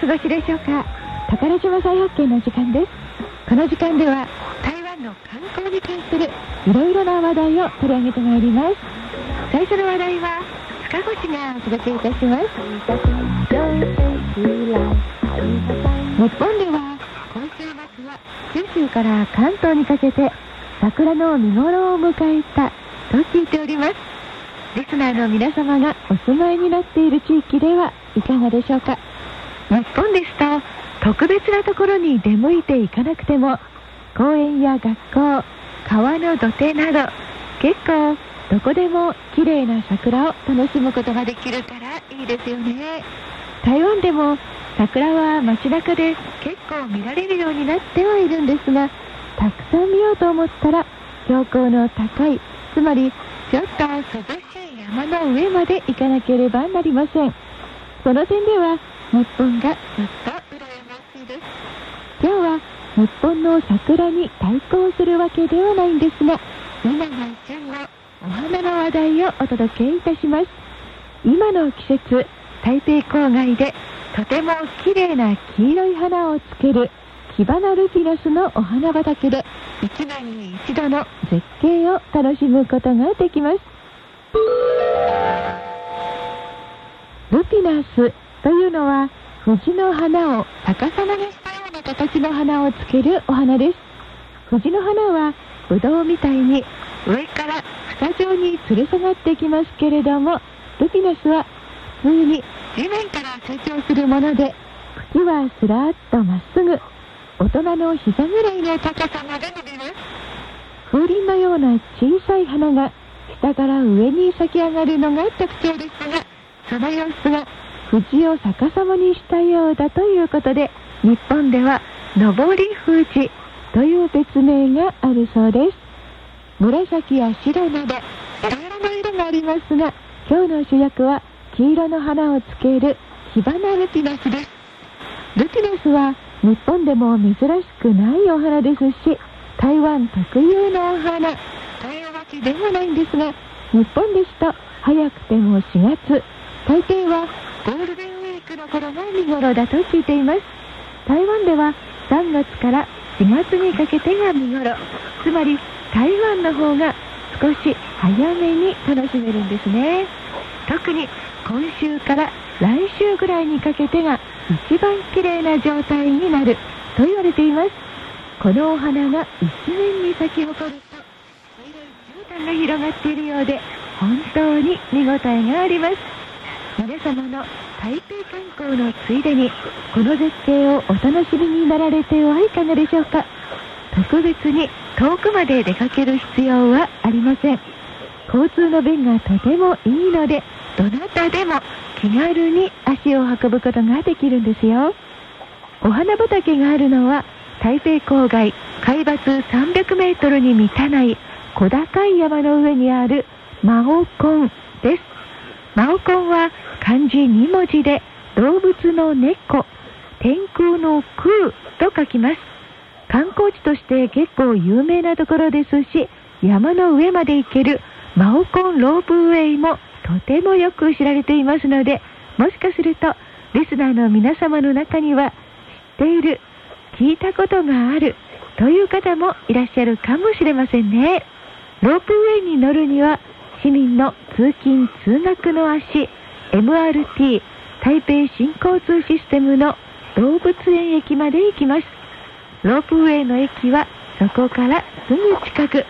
過ごしでしょうか？宝島再発見の時間です。この時間では台湾の観光に関するいろいろな話題を取り上げてまいります。最初の話題は塚越がお届けいたします。日本では今週末は九州から関東にかけて桜の見頃を迎えたと聞いております。リスナーの皆様がお住まいになっている地域ではいかがでしょうか？日本ですと特別なところに出向いていかなくても公園や学校川の土手など結構どこでも綺麗な桜を楽しむことができるからいいですよね。台湾でも桜は街中で結構見られるようになってはいるんですがたくさん見ようと思ったら標高の高いつまりちょっと涼しい山の上まで行かなければなりません。その点では日本がずっと羨ましいです今日は日本の桜に対抗するわけではないんですが今が旬のお花の話題をお届けいたします今の季節台北郊外でとても綺麗な黄色い花をつけるキバナルピナスのお花畑で1年に一度の絶景を楽しむことができますルピナスというのは藤の花を逆さまにしたような形の花をつけるお花です。藤の花はブドウみたいに上から房状に吊る下がってきますけれどもルピナスは普通に地面から成長するもので茎はすらっとまっすぐ大人の膝ぐらいの高さまで伸びます。風鈴のような小さい花が下から上に咲き上がるのが特徴ですがその様子が藤を逆さまにしたようだということで日本では上り富士という別名があるそうです。紫や白などいろいろな色がありますが今日の主役は黄色の花をつけるキバナルピナスです。ルピナスは日本でも珍しくないお花ですし台湾特有のお花というわけではないんですが日本ですと早くても4月大抵はゴールデンウィークの頃が見頃だと聞いています。台湾では3月から4月にかけてが見頃。つまり台湾の方が少し早めに楽しめるんですね。特に今週から来週ぐらいにかけてが一番綺麗な状態になると言われています。このお花が一面に咲き誇ると黄色い絨毯が広がっているようで本当に見応えがあります。皆様の台北観光のついでにこの絶景をお楽しみになられてはいかがでしょうか？特別に遠くまで出かける必要はありません。交通の便がとてもいいのでどなたでも気軽に足を運ぶことができるんですよ。お花畑があるのは台北郊外海抜300メートルに満たない小高い山の上にあるマオコンです。マオコンは漢字2文字で動物の猫天空の空と書きます。観光地として結構有名なところですし山の上まで行けるマオコンロープウェイもとてもよく知られていますのでもしかするとリスナーの皆様の中には知っている聞いたことがあるという方もいらっしゃるかもしれませんね。ロープウェイに乗るには市民の通勤通学の足 MRT 台北新交通システムの動物園駅まで行きますロープウェイの駅はそこからすぐ近く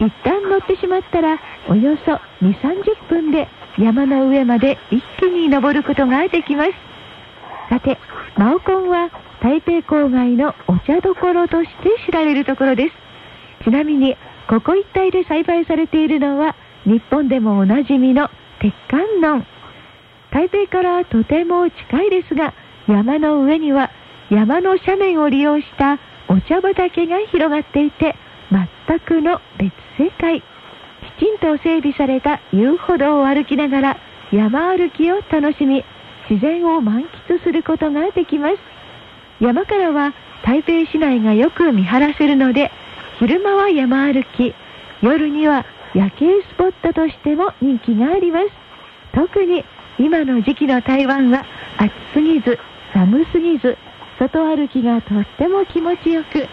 一旦乗ってしまったらおよそ2、30分で山の上まで一気に登ることができます。さて、マオコンは台北郊外のお茶どころとして知られるところです。ちなみに、ここ一帯で栽培されているのは日本でもおなじみの鉄観音。台北からとても近いですが、山の上には山の斜面を利用したお茶畑が広がっていて、全くの別世界。きちんと整備された遊歩道を歩きながら山歩きを楽しみ、自然を満喫することができます。山からは台北市内がよく見晴らせるので、昼間は山歩き、夜には夜景スポットとしても人気があります。特に今の時期の台湾は暑すぎず、寒すぎず外歩きがとっても気持ちよく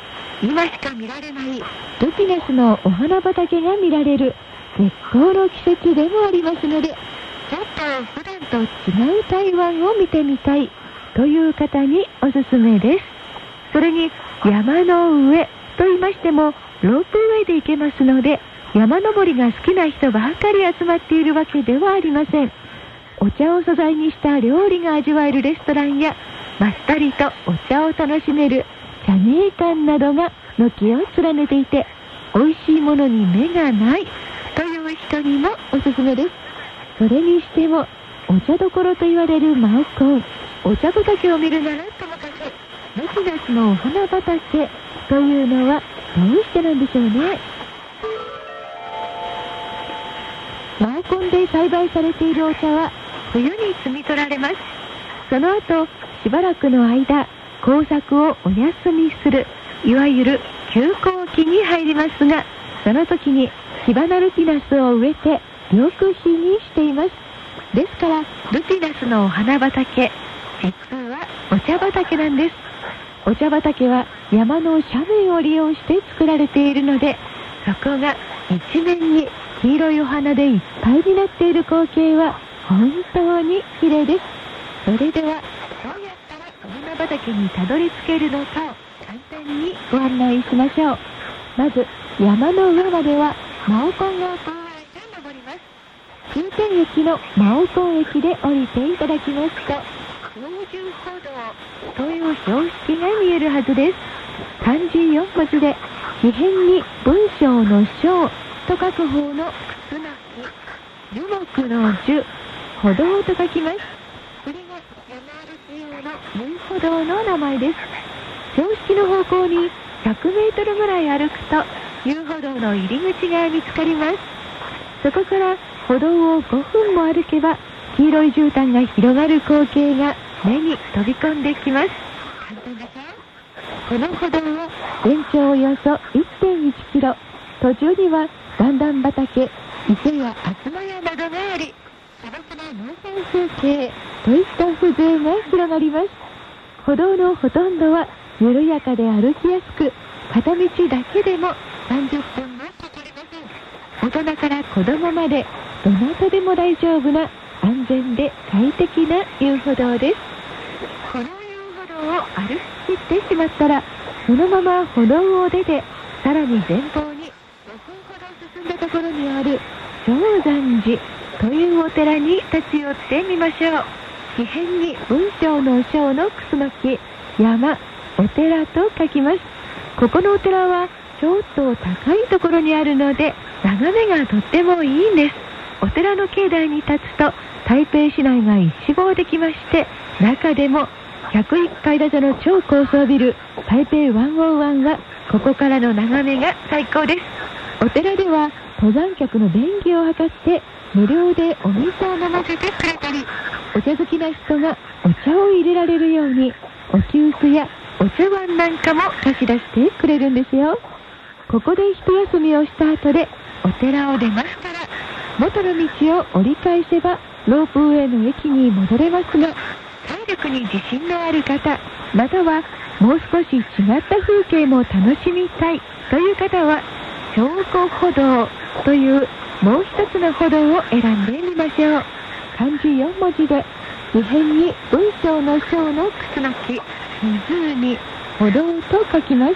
今しか見られないルピナスのお花畑が見られる絶好の季節でもありますのでちょっと普段と違う台湾を見てみたいという方におすすめですそれに山の上と言いましてもロープウェイで行けますので山登りが好きな人ばかり集まっているわけではありません。お茶を素材にした料理が味わえるレストランやまったりとお茶を楽しめる茶芸館などが軒を連ねていて美味しいものに目がないという人にもおすすめです。それにしてもお茶どころと言われるマウコンお茶畑を見るならともかく6月のお花畑というのはどうしてなんでしょうね。マウコンで栽培されているお茶は冬に摘み取られます。その後しばらくの間工作をお休みするいわゆる休耕期に入りますがその時に火花ルピナスを植えて緑肥にしています。ですからルピナスのお花畑実はお茶畑なんです。お茶畑は山の斜面を利用して作られているのでそこが一面に黄色いお花でいっぱいになっている光景は本当に綺麗ですそれではどうやったらお花畑にたどり着けるのかを簡単にご案内しましょうまず山の上まではマオコンが公園で登ります終点駅のマオコン駅で降りていただきますと空中歩道という標識が見えるはずです漢字4文字で紙辺に文章の章と書く方の楠樹樹木の樹歩道と書きます。これが山歩き用の遊歩道の名前です。標識の方向に100メートルぐらい歩くと遊歩道の入り口が見つかります。そこから歩道を5分も歩けば黄色い絨毯が広がる光景が目に飛び込んできます。この歩道は全長およそ1.1キロ。途中には段々畑池や東屋などがあり素朴な農村風景といった風情が広がります。歩道のほとんどは緩やかで歩きやすく片道だけでも30分もかかりません。大人から子供までどなたでも大丈夫な安全で快適な遊歩道です。この遊歩道を歩き切ってしまったらそのまま歩道を出てさらに前方にころにある正山寺というお寺に立ち寄ってみましょう。紙辺に文章の章のクスノキ山お寺と書きます。ここのお寺はちょっと高いところにあるので眺めがとってもいいんです。お寺の境内に立つと台北市内が一望できまして中でも101階建ての超高層ビル台北101はここからの眺めが最高です。お寺では登山客の便宜を図って無料でお水を飲ませてくれたりお茶好きな人がお茶を入れられるようにお急須やお茶碗なんかも貸し出してくれるんですよ。ここで一休みをした後でお寺を出ましたら元の道を折り返せばロープウェイの駅に戻れますが体力に自信のある方またはもう少し違った風景も楽しみたいという方は証拠歩道というもう一つの歩道を選んでみましょう漢字4文字で異変に文章の章の楠の木湖歩道と書きます。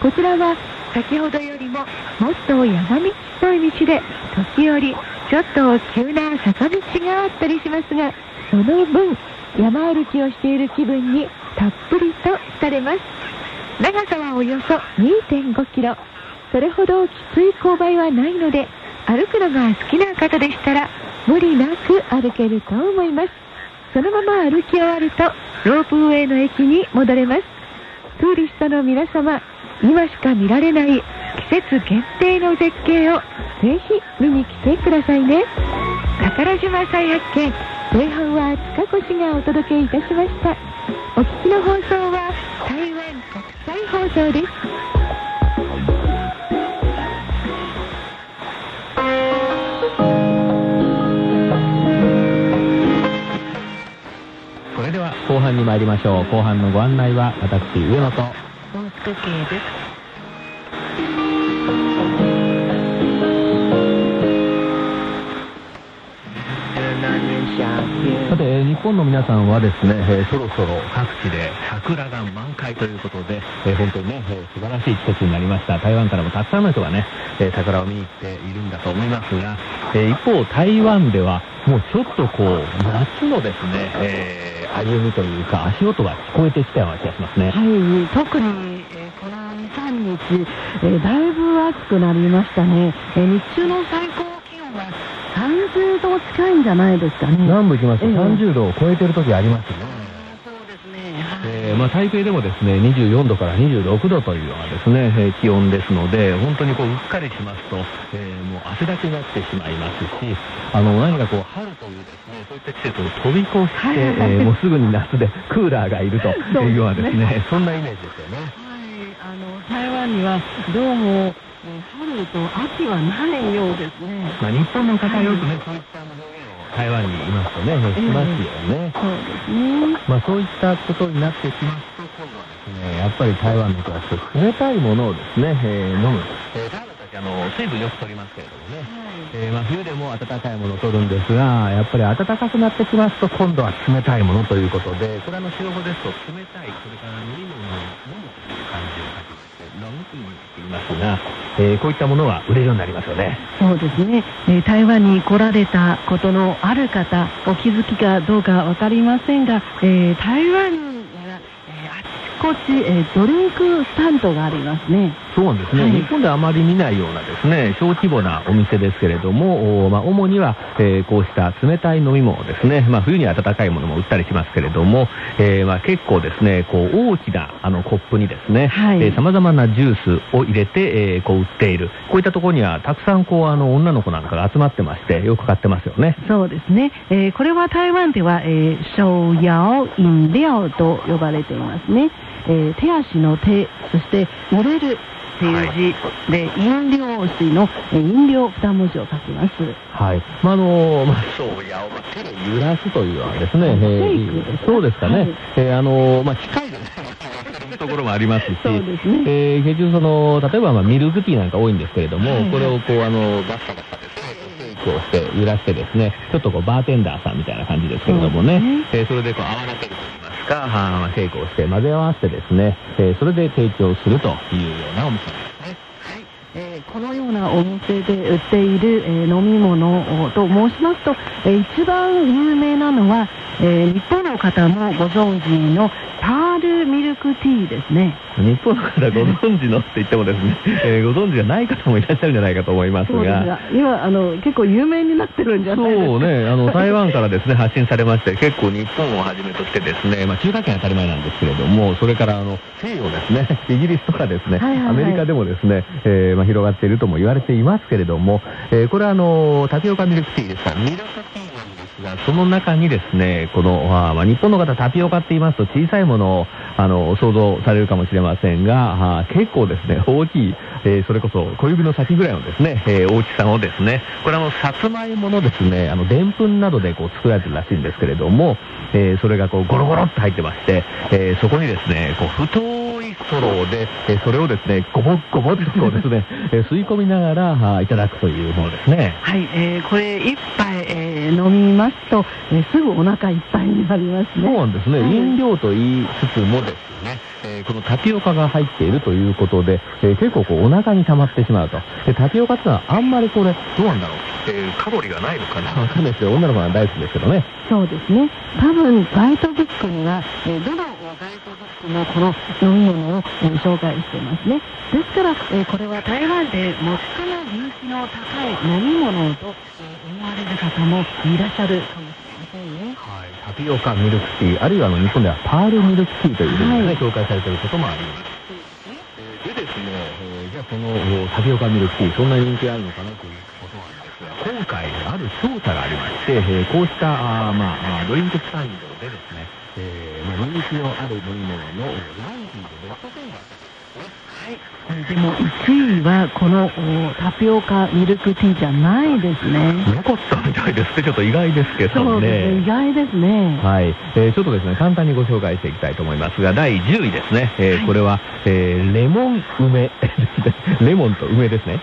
こちらは先ほどよりももっと山道っぽい道で時折ちょっと急な坂道があったりしますがその分山歩きをしている気分にたっぷりと浸れます。長さはおよそ2.5キロ。それほどきつい勾配はないので歩くのが好きな方でしたら無理なく歩けると思います。そのまま歩き終わるとロープウェイの駅に戻れます。ツーリストの皆様今しか見られない季節限定の絶景をぜひ見に来てくださいね。宝島再発見前半は塚越がお届けいたしました。お聞きの放送は台湾国際放送です。後半に参りましょう。後半のご案内は私上野と大塚圭です。さて、日本の皆さんはですね、えー、そろそろ各地で桜が満開ということで、えー、本当にね、えー、素晴らしい季節になりました。台湾からもたくさんの人がね、え桜を見に行っているんだと思いますが、え一方、台湾ではもうちょっとこう、夏のですね、え歩みというか足音が聞こえてきたような気がしますね。はい、特に、えこの2、3日、えだいぶ暑くなりましたね。え日中の最高気温は30度近いんじゃないですかね。南部行きますと30度を超えてる時ありますね。えー、まあ、台北でもですね24度から26度というようなですね、えー、気温ですので本当にこううっかりしますと、えー、もう汗だくになってしまいますしあの何かこう春というですねそういった季節を飛び越して、はいはい、えもうすぐに夏でクーラーがいるというようなですねそんなイメージですよね。はいあの台湾にはどうも春と秋はないようですね。まあ、日本の方はよくね、そういった台湾にいますとね、しますよね。そうですね。まあそういったことになってきますと、今度はですね、やっぱり台湾の人は冷たいものをですね、えー、飲む。えー、台湾の時あの、水分よく取りますけれどもね。えー、まあ、冬でも温かいものを取るんですが、やっぱり暖かくなってきますと、今度は冷たいものということで、これあの、白語ですと、冷たい、それから飲み物を飲むという感じを書き飲むと言いますが、えー、こういったものは売れるようになりますよね。そうですね、えー、台湾に来られたことのある方、お気づきかどうか分かりませんが、えー、台湾こち、えー、ドリンクスタンドがありますね。そうなんですね、はい、日本ではあまり見ないようなですね、小規模なお店ですけれども、まあ、主には、えー、こうした冷たい飲み物ですね、まあ、冬には温かいものも売ったりしますけれども、えー、まあ、結構ですね、こう大きなあのコップにですね、さまざまなジュースを入れて、えー、こう売っている。こういったところにはたくさんこうあの女の子なんかが集まってまして、よく買ってますよね。そうですね。えー、これは台湾では、えー、小摇飲料と呼ばれていますね。えー、手足の手、そして売れるっていう字で、飲料水の飲料二文字を書きます。はい。まあ、あの、まあ、そうや、手で揺らすというのはですね、えー、そうですかね。はい、えー、あの、まあ、機械でね、ところもありますし、そうですね。えー、結局その、例えばまあミルクティーなんか多いんですけれども、はいはい、これをこう、あの、ガッサガッサですね、をして揺らしてですね、ちょっとこう、バーテンダーさんみたいな感じですけれどもね、ねえー、それでこう、泡立てるとか、はシェイクをして混ぜ合わせてですね、えー、それで提供するというようなお店ですね。えー、このようなお店で売っている、えー、飲み物と申しますと、えー、一番有名なのは、え日本の方もご存知のパールミルクティーですね。日本の方ご存知のって言ってもですね、えー、ご存知じゃない方もいらっしゃるんじゃないかと思いますが。今、あの、結構有名になってるんじゃないですか。そうね、あの、台湾からですね、発信されまして、結構日本をはじめとしてですね、まあ中華圏当たり前なんですけれども、それからあの、西洋ですね、イギリスとかですね、はいはいはい、アメリカでもですね、えー、まあ広がっているとも言われていますけれども、えー、これはあの、タピオカミルクティーですか、ミルクティーが、その中にですね、この、まあ、日本の方タピオカって言いますと小さいものを、あの、想像されるかもしれませんが、あ結構ですね、大きい、えー、それこそ小指の先ぐらいのですね、えー、大きさのですね、これあの、さつまいものですね、あの、でんぷんなどでこう作られてるらしいんですけれども、えー、それがこう、ゴロゴロっと入ってまして、えそこにですね、こう、太ストローで、えそれをですね、ごぼごぼっとこうですね、え吸い込みながらいただくというものですね。はい、えー、これ一杯、えー、飲みますと、えー、すぐお腹いっぱいになりますね。そうなんですね。はい、飲料と言いつつもですね、えー、このタピオカが入っているということで、えー、結構こうお腹に溜まってしまうと。で、タピオカってのはあんまりこれ、どうなんだろう？えー、カロリーがないのかな？わかんないですけど、女の子は大好きですけどね。そうですね。多分、ガイドブックには、えー、どのガイドブックもこの飲み物を、えー、紹介していますね。ですから、えー、これは台湾で最も人気の高い飲み物と、えー、思われる方もいらっしゃるかもしれませんね。はい。タピオカミルクティー、あるいはあの日本ではパールミルクティーというふうにね、はい、紹介されていることもあります。でですね、えー、じゃあこのタピオカミルクティー、そんな人気あるのかなということなんですが、今回ある調査がありまして、えー、こうしたあ、まあ、ドリンクスタンドでですね、えーまあ、人気のある飲み物のランキングベスト10があったんですね。でも1位はこのタピオカミルクティーじゃないですね。なかったみたいですね。ちょっと意外ですけどね。そうですね。意外ですね。はい。えー、ちょっとですね、簡単にご紹介していきたいと思いますが、第10位ですね。えー、はい、これは、えー、レモン梅 レモンと梅ですね。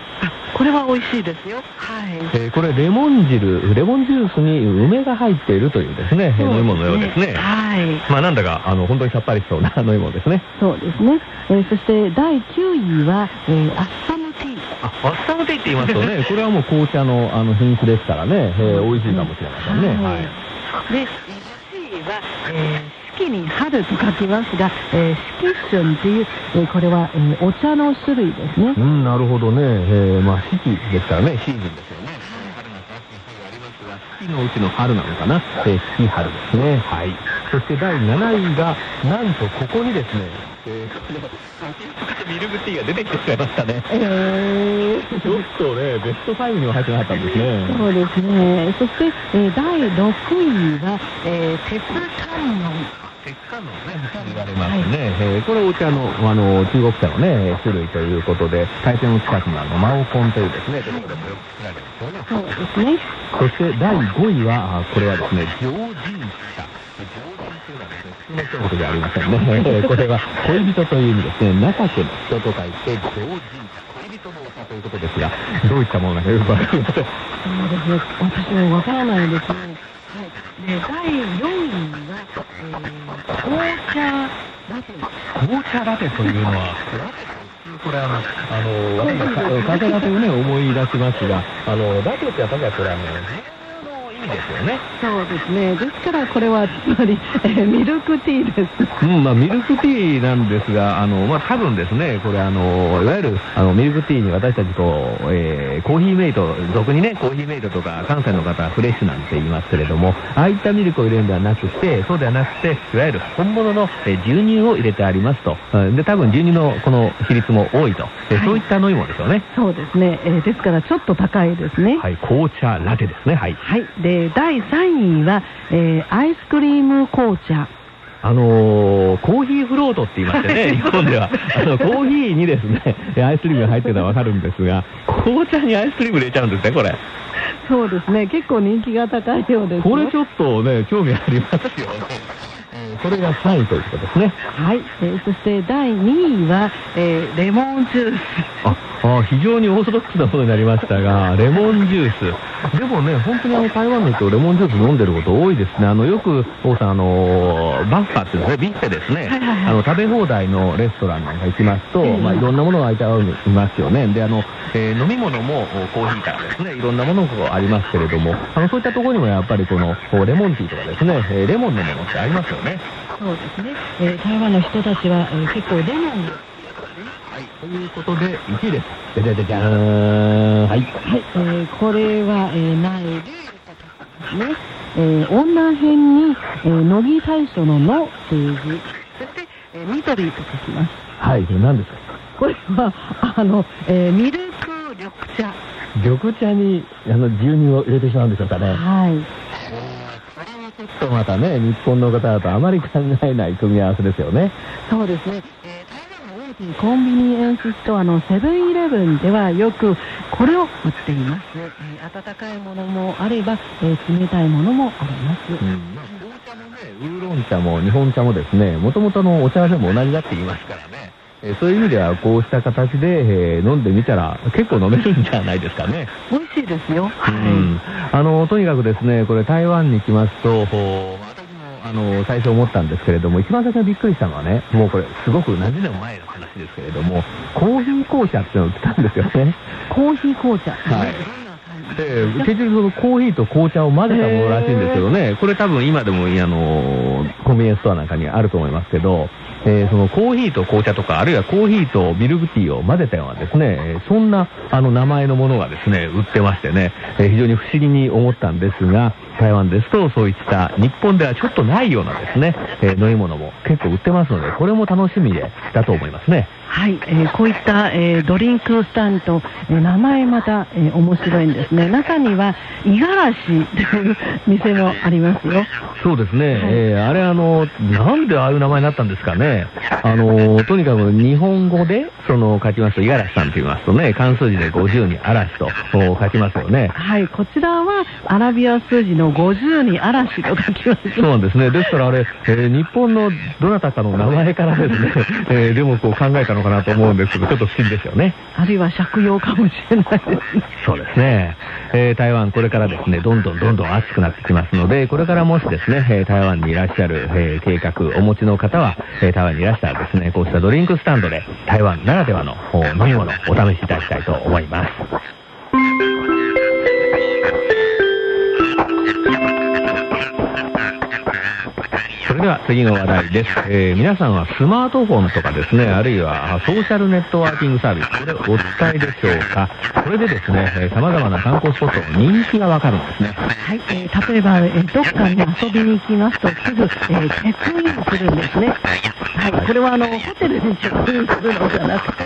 これは美味しいですよ。はい。えー、これレモン汁、レモンジュースに梅が入っているというですね、飲み物のようですね。はい。まあなんだか、あの、本当にさっぱりしそうな 飲み物ですね。そうですね。えー、そして第9位は、えー、アッサムティー。あ、アッサムティーって言いますとね、これはもう紅茶のあの品種ですからね、えー、美味しいかもしれませんね。はい。で、1位は、えー四季に春と書きますが、えー、四季春っていう、えー、これは、えー、お茶の種類ですね。うん、なるほどね。えー、まあ四季ですからね、シーズンですよね。春夏秋冬ありますが、四季のうちの春なのかな。えー、四季春ですね。はい。そして第7位が、なんとここにですね、えー、ミルクティーが出てきてしまいましたね。えー、ちょっとね、ベスト5には入ってなかったんですね。そうですね。そして、えー、第6位は、えー、テプタンノン。鉄管のね、言われますね。はい、えー、これお茶の、あの、中国茶のね、種類ということで、回転の近くのあの、マオコンというですね、ところでもよく作られるんですよね。そうですね。そして第5位は、これはですね、常人茶。常人というのはですね、普通の一言じゃありませんね。これは恋人という意味ですね、情けの人と書いて、常人茶。恋人のお茶ということですが、どういったものなのかよくわかりません。そうですね、私もわからないですね。で、第4位は、えー、紅茶ラテ。紅茶ラテというのは、これあの、あの、ラテをね、思い出しますが、あの、ラテってやっぱりこれあの、味ですよね。そうですね。ですからこれはつまり、えー、ミルクティーです。うん、まあミルクティーなんですが、あの、まあ多分ですね、これあの、いわゆるあのミルクティーに私たちこう、えー、コーヒーメイト、俗にね、コーヒーメイトとか関西の方はフレッシュなんて言いますけれども、ああいったミルクを入れるんではなくて、そうではなくて、いわゆる本物の、え牛乳を入れてありますと。で、多分牛乳のこの比率も多いと。えそういった飲み物ですよね。そうですね。えー、ですからちょっと高いですね。はい、紅茶ラテですね。はい。はい。で、で、第3位は、えー、アイスクリーム紅茶。あのー、コーヒーフロートって言いましてね、日本では。あの、コーヒーにですね、アイスクリームが入ってるのはわかるんですが、紅茶にアイスクリーム入れちゃうんですね、これ。そうですね、結構人気が高いようです、これちょっとね、興味ありますよね。これが3位ということですね。はい。えー、そして第2位は、えー、レモンジュース。あ、あ非常にオーソドックスなものになりましたが、レモンジュース。でもね、本当にあの台湾の人、レモンジュース飲んでること多いですね。あの、よく、王さん、あの、バッファっていうんですね、ビュッフェですね。はいはいはい、あの、食べ放題のレストランなんか行きますと、まあ、いろんなものが空いてありますよね。で、あの、えー、飲み物もコーヒーからですね、いろんなものがありますけれども、あの、そういったところにもやっぱりこの、レモンティーとかですね、レモンのものってありますよね。そうですね。えー、台湾の人たちは、えー、結構レモンはい、ということで、1位です。じゃじゃじゃーん。はい。はい、えー、これは、えー、ないで、ね。えー、女編に、えー、乃木大将ののという字。そして、えー、緑と書きます。はい、これ何ですか？これは、あの、えー、ミルク緑茶。緑茶に、あの、牛乳を入れてしまうんでしょうかね。はい。ちょっとまたね、日本の方だとあまり考えない組み合わせですよね。そうですね。えーコンビニエンスストアのセブンイレブンではよくこれを売っています。えー、温かいものもあれば、えー、冷たいものもあります。うん、まあ、紅茶もね、ウーロン茶も日本茶もですね、もともとのお茶でも同じだって言いますからね。えそういう意味ではこうした形で、えー、飲んでみたら結構飲めるんじゃないですかね。美味しいですよ。はい。あの、とにかくですね、これ台湾に来ますと、あの、最初思ったんですけれども、一番最初にびっくりしたのはね、もうこれすごく何十年前の話ですけれども、コーヒー紅茶っていうのを売ってたんですよね。コーヒー紅茶。はい。で、結局そのコーヒーと紅茶を混ぜたものらしいんですけどね、これ多分今でも、あの、コンビニエンスストアなんかにあると思いますけど、えー、そのコーヒーと紅茶とか、あるいはコーヒーとミルクティーを混ぜたようなですね、そんなあの名前のものがですね、売ってましてね、えー、非常に不思議に思ったんですが、台湾ですとそういった日本ではちょっとないようなですね、えー、飲み物も結構売ってますので、これも楽しみでだと思いますね。はい、えー、こういった、えー、ドリンクスタンド、えー、名前また、えー、面白いんですね。中には、五十嵐という 店もありますよ。そうですね。はい、えー、あれあの、なんでああいう名前になったんですかね。あの、とにかく日本語で、その、書きますと、五十嵐さんと言いますとね、漢数字で50に嵐と書きますよね。はい、こちらは、アラビア数字の50に嵐と書きます。そうですね。ですからあれ、えー、日本のどなたかの名前からですね、えー、でもこう考えたののかなと思うんですけど、ちょっと不思議ですよね。あるいは借用かもしれないですね。そうですね。えー、台湾、これからですね、どんどんどんどん暑くなってきますので、これからもしですね、え台湾にいらっしゃる、えー、計画、お持ちの方は、え台湾にいらしたらですね、こうしたドリンクスタンドで、台湾ならではの飲み物、お試しいただきたいと思います。では次の話題です。えー、皆さんはスマートフォンとかですね、あるいはソーシャルネットワーキングサービス、これお伝えでしょうか？これでですね、えー、様々な観光スポットの人気がわかるんですね。はい、えー、例えば、えー、どっかに遊びに行きますと、すぐ、えー、チェックインするんですね。はい、これはあの、ホテルにチェックインするのじゃなくて、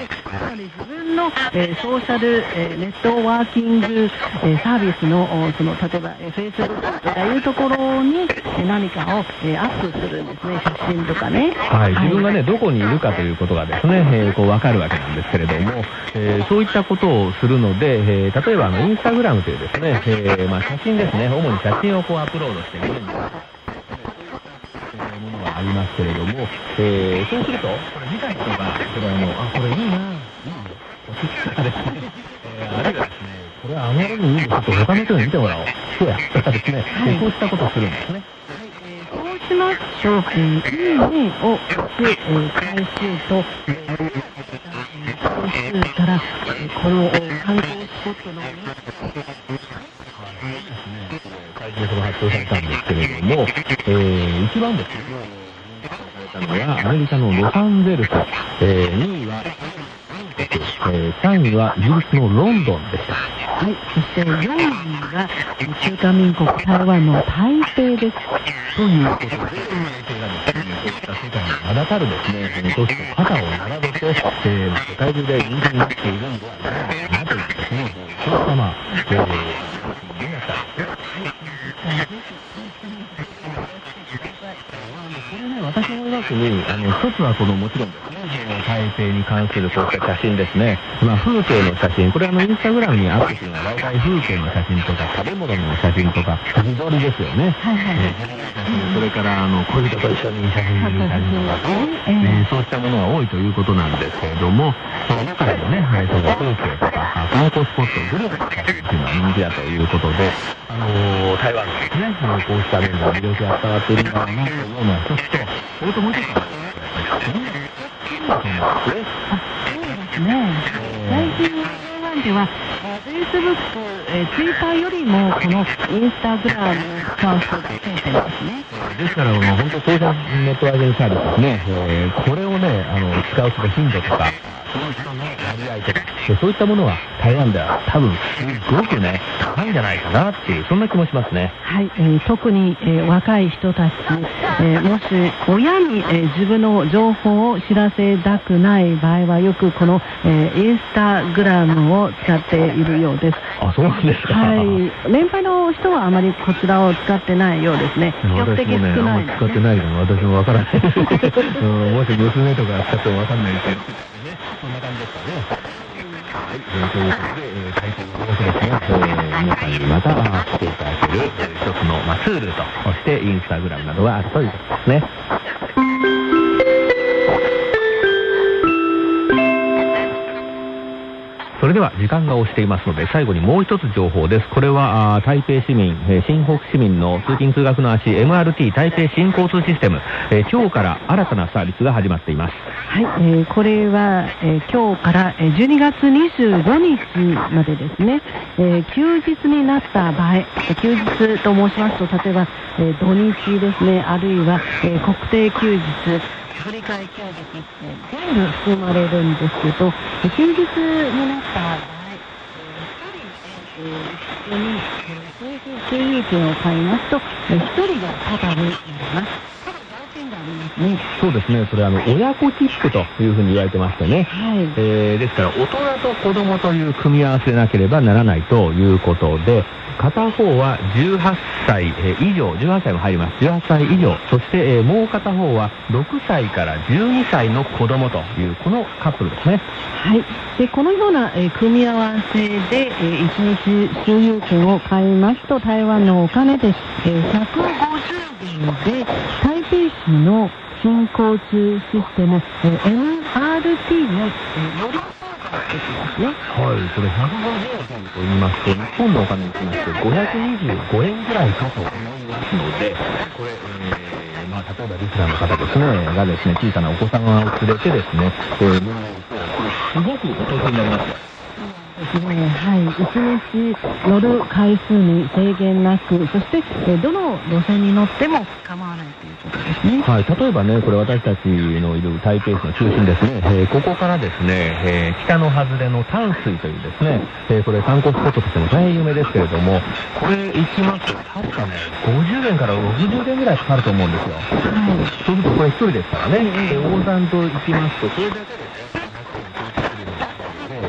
の、えー、ソーシャル、えー、ネットワーキング、えー、サービスの、その、例えば、えー、Facebook とかいうところに、えー、何かを、えー、アップするんですね、写真とかね。はい、自分がね、どこにいるかということがですね、えー、こう分かるわけなんですけれども、えー、そういったことをするので、えー、例えばあの、インスタグラムというですね、えー、まあ、写真ですね、主に写真をこうアップロードしてみるんです。ものがありますけれども、えー、そうすると、これ見た人が、これあの、あ、これいいな、いいよ、星とかですね、えー、あるい。はですね、これあまりにい。い。んで、ちょっと他の人に見てもらおう。そうや、とかですね、はい、こうしたことをするんですね。しましょう。えー、い。い。ねを押す、えー、回数と、えー、回数から、えー、この観光スポットのね、会議が発表されたんですけれども、えー、一番ですね、されたのはアメリカのロサンゼルス、えー、2位はえー、3位はイギリスのロンドンでした。はい、そして4位が中華民国台湾の台北です。ということで、に名だたるですね、都市と肩を並べて、えー、世界中で人気になっているんではないかなというですね、そういったまあ、えこれね、私思いますに、あの、一つはこの、もちろんですね、台北に関するこういった写真ですね。まあ、風景の写真、これあの、インスタグラムにアップするのは、大体風景の写真とか、食べ物の写真とか、自撮りですよね。はいはい。えー、それから、あの、恋人と一緒に写真に写真とか、えー、そういったものが多いということなんですけれども、その中でもね、はい、その風景とか、観光スポット、グルメの写真っていうのは人気だということで、あのー、台湾のですね、あのこうした面で魅力が伝わっているんだろうなというような一つと、それともう一つは、そうですね。最近台湾では、フェイスブック、えー、ツイッターよりも、このインスタグラムを使う人が増えてますね。ですから、もう本当、ソーシャルネットワークサービスですね、えー、これをね、あの、使う人が頻度とか、その人の割合とか、そういったものは台湾では多分すごくね、高いんじゃないかなっていう、そんな気もしますね。はい、えー、特に、えー、若い人たち、えー、もし親に、えー、自分の情報を知らせたくない場合は、よくこの、えー、インスタグラムを使っているようです。あ、そうなんですか。はい。年配の人はあまりこちらを使ってないようですね。比較的少ない、ね、使ってないの私もわからない。うん、もし娘とか使ってもわかんないですけど。そんな感じですかね。はい、えー、ということで、えー、最近の様子ですね、えー、皆さんにまた来ていただける、えー、一つの、まあ、ツールと、そしてインスタグラムなどがあるということですね。では時間が押していますので、最後にもう一つ情報です。これは、台北市民、えー、新北市民の通勤通学の足、MRT 台北新交通システム、えー、今日から新たなサービスが始まっています。はい、えー、これは、えー、今日から12月25日までですね、えー、休日になった場合、休日と申しますと、例えば、えー、土日ですね、あるいは、えー、国定休日、振り替え休日って全部含まれるんですけど、休日になった場合、1人えー、に、えー、周遊券を買いますと、えー、1人がタダになります。ね、そうですね、それあの親子切符というふうに言われてましてね、はい、えー、ですから大人と子供という組み合わせでなければならないということで、片方は18歳以上、18歳も入ります。18歳以上。そして、えもう片方は6歳から12歳の子供という、このカップルですね。はい。で、このような、え組み合わせで、え1日周遊券を買いますと、台湾のお金で、え150元で、台北市の新交通システム、えー MRT の、えー乗りできますね。はい、これ150円と言いますと、日本のお金にしまして525円ぐらいかと思いますので、これ、えー、まあ、例えばリスナーの方ですね、がですね、小さなお子様を連れてですね、えー、すごくお得になります。ですね、はい、1日乗る回数に制限なく、そして、えどの路線に乗っても構わないということですね。はい、例えばね、これ私たちのいる台北市の中心ですね、えー、ここからですね、えー、北の外れの淡水というですね、えー、これ観光スポットとしても大変有名ですけれども、これ行きますと、確かね、50円から60円ぐらいかかると思うんですよ。はい。そうするとこれ1人ですからね、えー、横断と行きますと、それだけで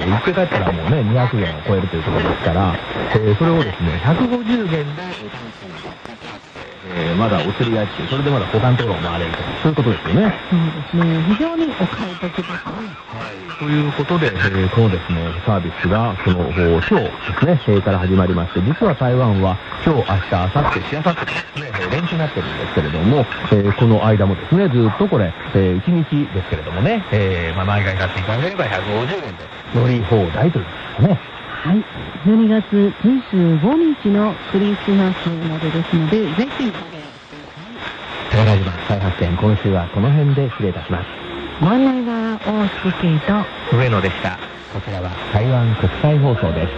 ね、行って帰ったらもうね、200元を超えるということですから、えー、それをですね、150元で、えー、まだお釣りがいって、それでまだ保管灯籠を回れると、そういうことですよね。そうですね。非常にお買い得ですね。はい。ということで、えー、このですね、サービスが、その、今日ですね、えー、から始まりまして、実は台湾は今日、明日、明後日、しあさってですね、連休になってるんですけれども、えー、この間もですね、ずっとこれ、えー、1日ですけれどもね、えー、まあ、毎回買っていただければ150円で乗り放題ということですね。はい。12月25日のクリスマスまでですので、ぜひ、宝島再発見、今週はこの辺で失礼いたします。ご案内は大杉圭と上野でした。こちらは台湾国際放送です。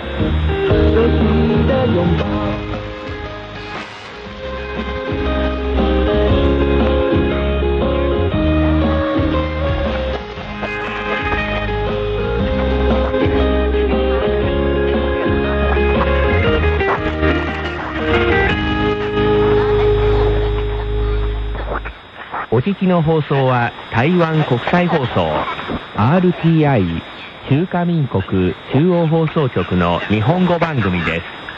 お聞きの放送は台湾国際放送 RTI 中華民国中央放送局の日本語番組です。